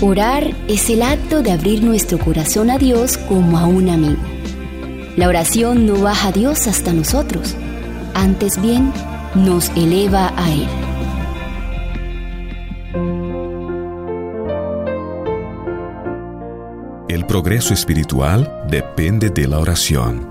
Orar es el acto de abrir nuestro corazón a Dios como a un amigo. La oración no baja a Dios hasta nosotros, antes bien nos eleva a Él. El progreso espiritual depende de la oración.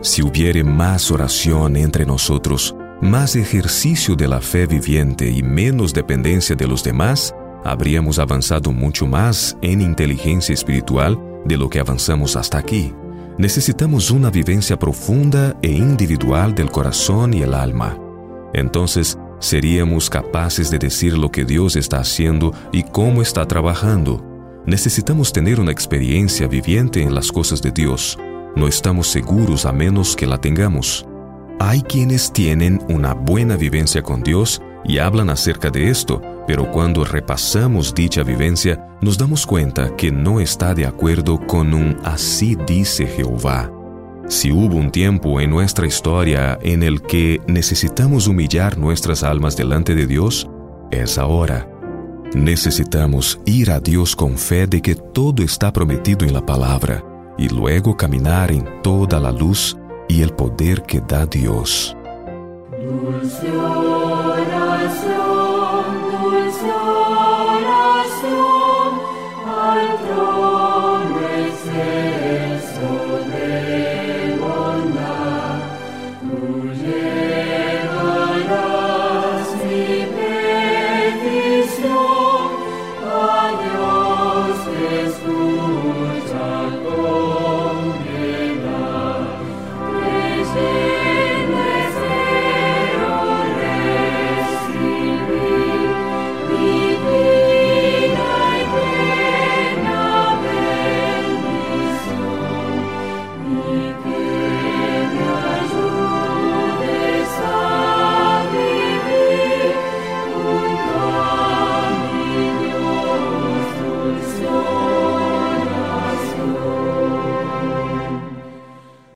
Si hubiere más oración entre nosotros, más ejercicio de la fe viviente y menos dependencia de los demás, habríamos avanzado mucho más en inteligencia espiritual de lo que avanzamos hasta aquí. Necesitamos una vivencia profunda e individual del corazón y el alma. Entonces, seríamos capaces de decir lo que Dios está haciendo y cómo está trabajando. Necesitamos tener una experiencia viviente en las cosas de Dios. No estamos seguros a menos que la tengamos. Hay quienes tienen una buena vivencia con Dios y hablan acerca de esto, pero cuando repasamos dicha vivencia nos damos cuenta que no está de acuerdo con un así dice Jehová. Si hubo un tiempo en nuestra historia en el que necesitamos humillar nuestras almas delante de Dios, es ahora. Necesitamos ir a Dios con fe de que todo está prometido en la palabra y luego caminar en toda la luz y el poder que da Dios. Dulce soul.